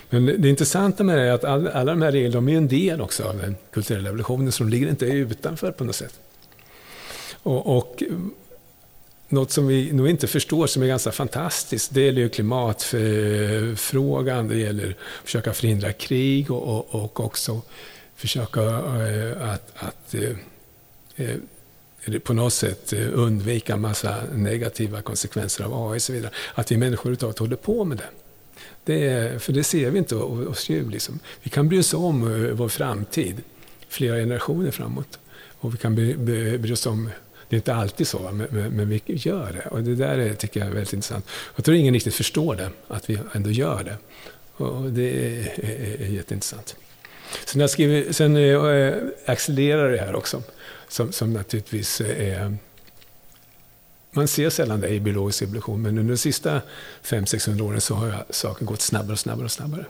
Men det intressanta med det är att all, alla de här reglerna de är en del också av den kulturella evolutionen, så de ligger inte utanför på något sätt. Och, och något som vi nog inte förstår som är ganska fantastiskt, det gäller ju klimatfrågan, det gäller att försöka förhindra krig och, och, och också försöka eh, att, att eh, eh, på något sätt undvika massa negativa konsekvenser av AI och så vidare. Att vi människor överhuvudtaget håller på med det. det är, för det ser vi inte oss ju. Liksom. Vi kan bry oss om vår framtid flera generationer framåt. Och vi kan bry, bry oss om det är inte alltid så, men, men, men, vi gör det. Och det där är, tycker jag är väldigt intressant. Jag tror ingen riktigt förstår det, att vi ändå gör det. Och det är, är, är jätteintressant. Sen, jag skriver, sen äh, accelererar det här också, som, som naturligtvis är... Man ser sällan det i biologisk evolution, men under de sista 500-600 åren så har saker gått snabbare och snabbare och snabbare.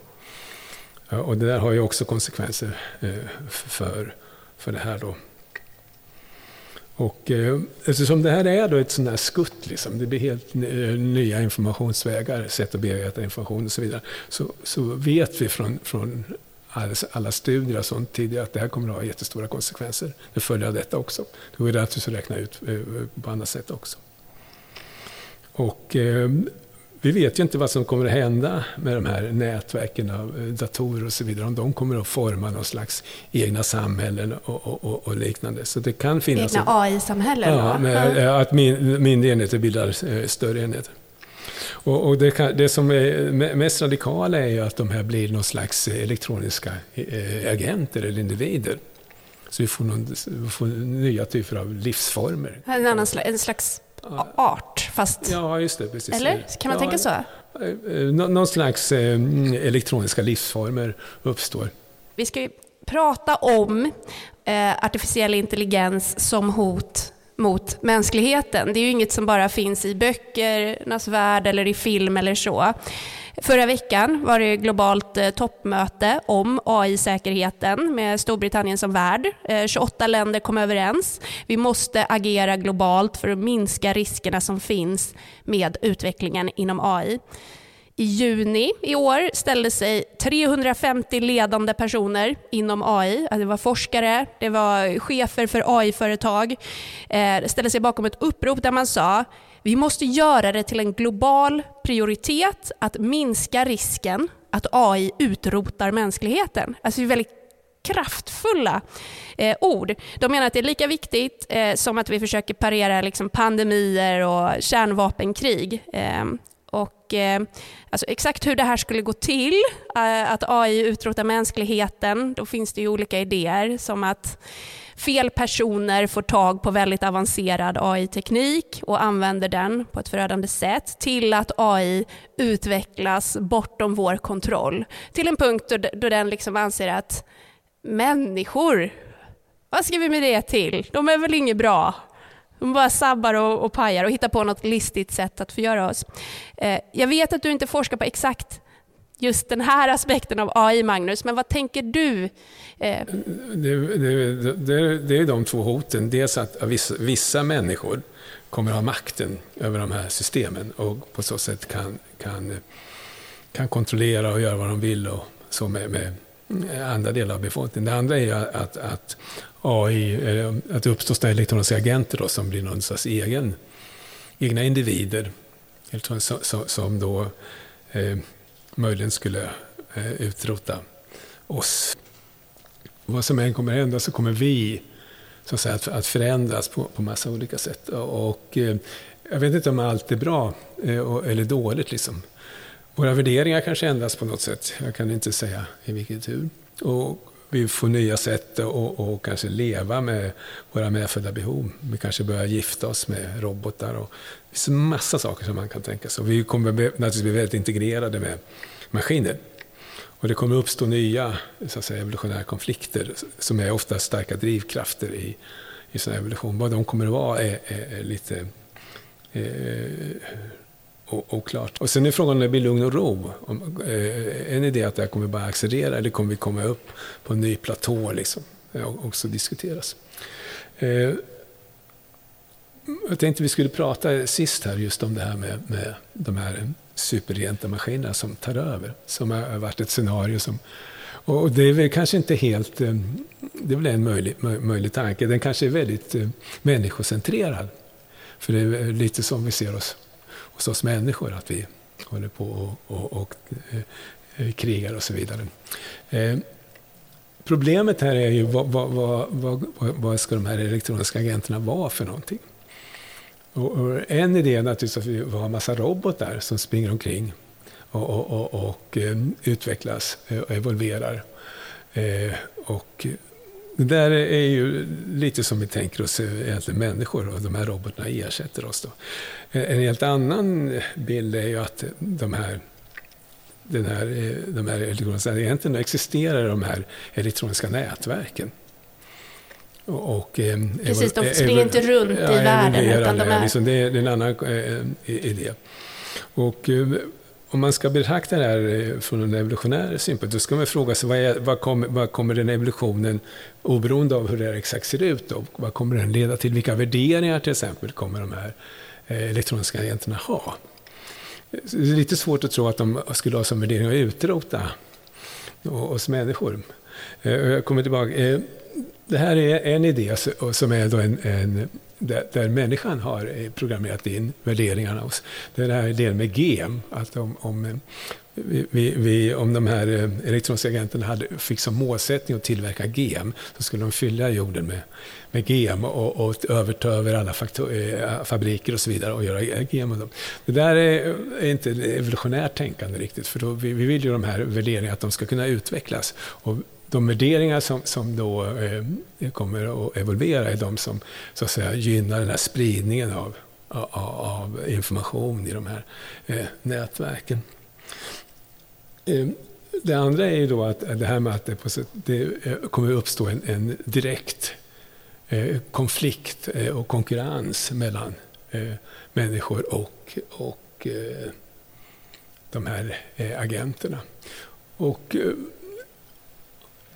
Och det där har ju också konsekvenser för, för det här då. Och, eh, eftersom det här är då ett sånt här skutt, liksom, det blir helt eh, nya informationsvägar, sätt att bearbeta information och så vidare, så, så vet vi från, från alla, studier och sånt tidigare att det här kommer att ha jättestora konsekvenser. Det följer av detta också. Det går att räkna ut eh, på andra sätt också. Och eh, vi vet ju inte vad som kommer att hända med de här nätverken av eh, datorer och så vidare. Om de kommer att forma någon slags egna samhällen och, och, och, liknande. Så det kan finnas... Egna AI-samhällen? Ja, med, ja. att min, mindre enheter bildar eh, större enheter. Och, och det, kan, det, som är mest radikala är ju att de här blir någon slags elektroniska eh, agenter eller individer. Så vi får, någon, vi får nya typer av livsformer. En, annan, en slags art, fast... Ja, just det. Precis. Eller? Kan man ja, tänka så? Eh, eh, någon slags eh, elektroniska livsformer uppstår. Vi ska ju prata om artificiell intelligens som hot mot mänskligheten. Det är ju inget som bara finns i böckernas värld eller i film eller så. Förra veckan var det globalt eh, toppmöte om AI-säkerheten med Storbritannien som värd. Eh, 28 länder kom överens. Vi måste agera globalt för att minska riskerna som finns med utvecklingen inom AI. I juni i år ställde sig 350 ledande personer inom AI, det var forskare, det var chefer för AI-företag, eh, ställde sig bakom ett upprop där man sa vi måste göra det till en global prioritet att minska risken att AI utrotar mänskligheten. Alltså det är väldigt kraftfulla eh, ord. De menar att det är lika viktigt eh, som att vi försöker parera liksom, pandemier och kärnvapenkrig. Eh, och, eh, alltså exakt hur det här skulle gå till, eh, att AI utrotar mänskligheten, då finns det ju olika idéer som att fel personer får tag på väldigt avancerad AI-teknik och använder den på ett förödande sätt till att AI utvecklas bortom vår kontroll. Till en punkt då, då den liksom anser att människor, vad ska vi med det till? De är väl inget bra? De bara sabbar och, och pajar och hittar på något listigt sätt att förgöra oss. Eh, jag vet att du inte forskar på exakt just den här aspekten av AI, Magnus, men vad tänker du? Eh... Det, det, det, det, är de två hoten. Dels att vissa, vissa människor kommer att ha makten över de här systemen och på så sätt kan, kan, kan kontrollera och göra vad de vill och så med, med andra delar av befolkningen. Det andra är att, att AI, eh, att det uppstår sådana elektroniska agenter då, som blir någon slags egen, egna individer liksom som, som då eh, möjligen skulle eh, utrota oss. Vad som än kommer hända så kommer vi så att, säga, att, att förändras på, på massa olika sätt. Och, eh, jag vet inte om allt är bra eh, eller dåligt. Liksom. Våra värderingar kanske ändras på något sätt. Jag kan inte säga i vilket tur. Och vi får nya sätt att och kanske leva med våra medfödda behov. Vi kanske börjar gifta oss med robotar. Och det finns massa saker som man kan tänka sig. Vi kommer naturligtvis bli väldigt integrerade med maskiner. Och det kommer uppstå nya så att säga, evolutionära konflikter som är ofta starka drivkrafter i, i sån evolution. Vad de kommer att vara är, är, är lite eh, oklart. Och sen är frågan om det blir lugn och ro. Om, eh, en idé är att det här kommer bara accelerera eller kommer vi komma upp på en ny platå liksom, eh, och också diskuteras. Eh, jag tänkte vi skulle prata sist här just om det här med, med de här superrenta maskinerna som tar över. Som har varit ett scenario som... Och det är väl kanske inte helt... Eh, det är väl en möjlig, möjlig tanke. Den kanske är väldigt eh, människocentrerad. För det är lite som vi ser oss hos oss människor, att vi håller på och, och, och eh, eh, krigar och så vidare. Eh, problemet här är ju vad, vad, vad, vad, ska de här elektroniska agenterna vara för någonting? Och, och en idé är naturligtvis att vi har en massa robotar som springer omkring och, och, och, och eh, utvecklas och evolverar. Eh, och det där är ju lite som vi tänker oss egentligen människor och de här robotarna ersätter oss. Då. En helt annan bild är ju att de här, den här, de här elektroniska, egentligen existerar de här elektroniska nätverken. Och, och, eh, Precis, de springer inte runt i världen. Utan de är... Liksom, det är en annan eh, idé. Och eh, om man ska betrakta det här eh, från en evolutionär synpunkt, då ska man fråga sig vad, är, vad, kommer, vad kommer den evolutionen, oberoende av hur det exakt ser ut, då, vad kommer den leda till? Vilka värderingar till exempel kommer de här eh, elektroniska agenterna ha. Det är lite svårt att tro att de skulle ha som värdering att utrota oss människor. Eh, jag kommer tillbaka. Det här är en idé som är då en, en där, där, människan har eh, programmerat in värderingarna hos. Det är det här idén med gem, att om, om, eh, vi, vi, om de här eh, elektroniska agenterna hade, fick som målsättning att tillverka gem, så skulle de fylla jorden med med GM och, och överta över alla faktor, fabriker och så vidare och göra e-, GM. Och dem. Det där är, är inte evolutionärt tänkande riktigt, för då, vi, vi vill ju de här värderingarna att de ska kunna utvecklas. Och de värderingar som, som då eh, kommer att evolvera är de som så att säga, gynnar den här spridningen av, av, av information i de här eh, nätverken. Eh, det andra är ju då att det här med att det, på, det eh, kommer uppstå en, en direkt eh, konflikt eh, och konkurrens mellan eh, människor och, och eh, de här eh, agenterna. Och eh,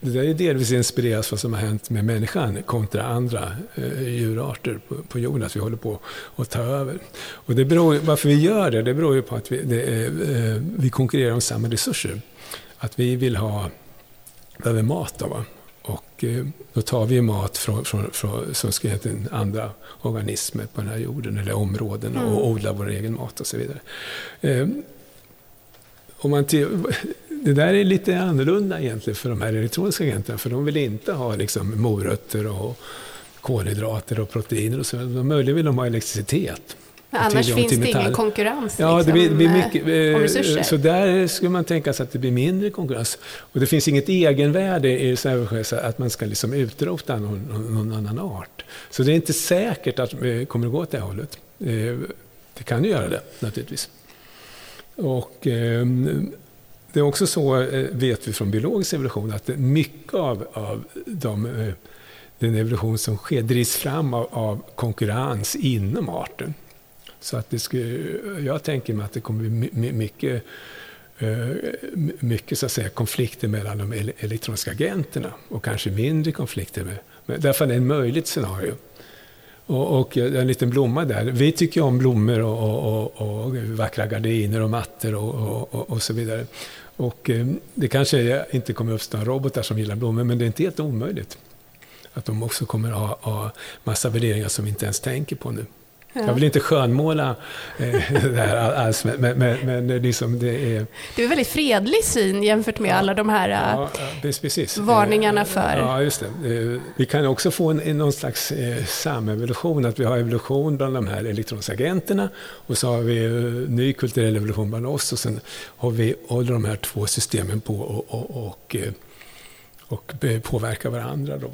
det där är delvis inspirerat av vad som har hänt med människan kontra andra eh, djurarter på, på jorden, att vi håller på att ta över. Och det beror, varför vi gör det, det beror ju på att vi, det, eh, vi konkurrerar om samma resurser. Att vi vill ha, behöver mat då, va? och eh, då tar vi mat från, från, från som ska heta andra organismer på den här jorden, eller områden, mm. och odlar vår egen mat och så vidare. Eh, om man det där är lite annorlunda egentligen för de här elektroniska agenterna, för de vill inte ha liksom morötter och kolhydrater och proteiner och så. Möjligen vill de ha elektricitet. Annars finns det ingen konkurrens ja, liksom, det blir, blir mycket, om resurser. Så där skulle man tänka sig att det blir mindre konkurrens. Och det finns inget egenvärde i att man ska liksom utrota någon, någon annan art. Så det är inte säkert att det kommer att gå åt det hållet. Det kan ju göra det, naturligtvis. Och ehm, det är också så, eh, vet vi från biologisk evolution, att mycket av, av de, eh, den evolution som sker drivs fram av, av konkurrens inom arten. Så att det skulle, jag tänker mig att det kommer bli mycket, eh, mycket så att säga, konflikter mellan de elektroniska agenterna och kanske mindre konflikter. Med, med, därför är det ett möjligt scenario. Och, och, en liten blomma där. Vi tycker om blommor och, och, och vackra gardiner och mattor och, och, så vidare. Och eh, det kanske inte kommer att uppstå robotar som gillar blommor, men det är inte helt omöjligt. Att de också kommer att ha, ha massa värderingar som vi inte ens tänker på nu. Ja. Jag vill inte skönmåla eh, det här alls, men, men, men liksom det är... Det är en väldigt fredlig syn jämfört med ja. alla de här ja, precis. varningarna för... Ja, just det. Eh, vi kan också få en, någon slags eh, samevolution, att vi har evolution bland de här elektroniska agenterna och så har vi ny kulturell evolution bland oss och sen har vi, håller de här två systemen på och, och, och, och påverkar varandra. Då.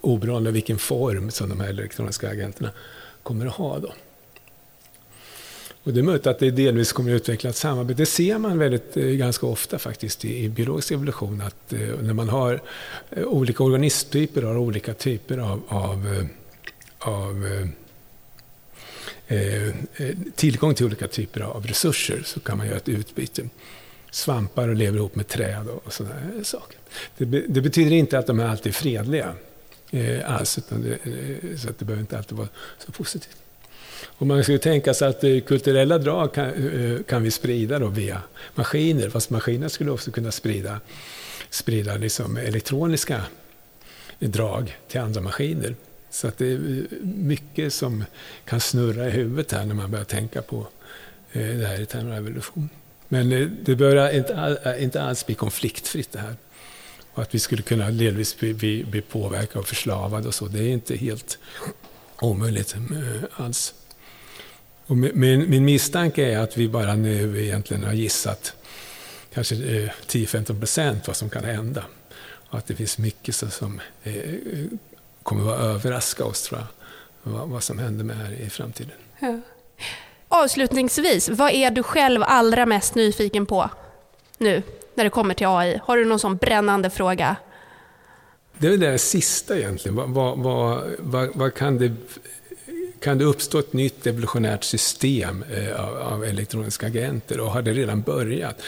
Oberoende av vilken form som de här elektroniska agenterna kommer att ha. Då. Och det är möjligt att det delvis kommer att utveckla ett samarbete. Det ser man väldigt, eh, ganska ofta faktiskt i, i biologisk evolution, att eh, när man har eh, olika organismtyper har olika typer av, av, eh, av eh, eh, tillgång till olika typer av resurser så kan man göra ett utbyte. Svampar och lever ihop med träd och, och sådana saker. Det, det, betyder inte att de är alltid fredliga eh, alls. Utan det, eh, så att det behöver inte alltid vara så positivt. Och man skulle tänka sig att eh, kulturella drag kan, eh, kan vi sprida då via maskiner, fast maskiner skulle också kunna sprida, sprida liksom elektroniska drag till andra maskiner. Så att det är eh, mycket som kan snurra i huvudet här när man börjar tänka på eh, det här i termer av evolution. Men eh, det bör inte, inte alls bli konfliktfritt det här. Och att vi skulle kunna delvis bli, bli, bli påverkade och förslavade och så. Det är inte helt omöjligt eh, alls. Och min, min misstanke är att vi bara nu egentligen har gissat kanske eh, 10-15 procent vad som kan hända. Och att det finns mycket som eh, kommer att överraska oss, tror jag, vad, vad som händer med det här i framtiden. Ja. Avslutningsvis, vad är du själv allra mest nyfiken på nu när det kommer till AI? Har du någon sån brännande fråga? Det är väl det sista egentligen. Vad, vad, vad, vad, kan, det, kan det uppstå ett nytt evolutionärt system eh, av, av elektroniska agenter och har det redan börjat?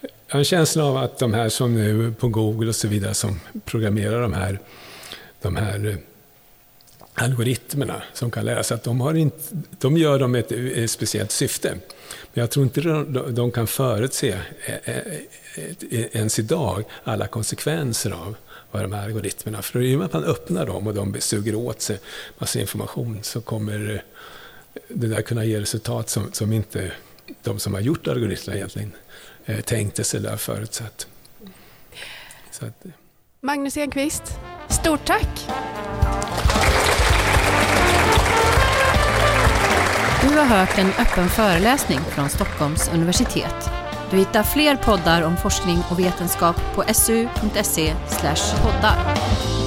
Jag har en känsla av att de här som nu på Google och så vidare som programmerar de här, de här eh, algoritmerna som kan lära sig, att de, har inte, de gör dem med ett, ett speciellt syfte. Men jag tror inte de, de kan förutse eh, ens idag alla konsekvenser av vad de här algoritmerna, för i och med att man öppnar dem och de suger åt sig massa information så kommer det där kunna ge resultat som, som inte de som har gjort algoritmerna egentligen eh, tänkte sig eller förutsett. Att, eh. Magnus Enqvist, stort tack! Du har hört en öppen föreläsning från Stockholms universitet. Du hittar fler poddar om forskning och vetenskap på su.se poddar.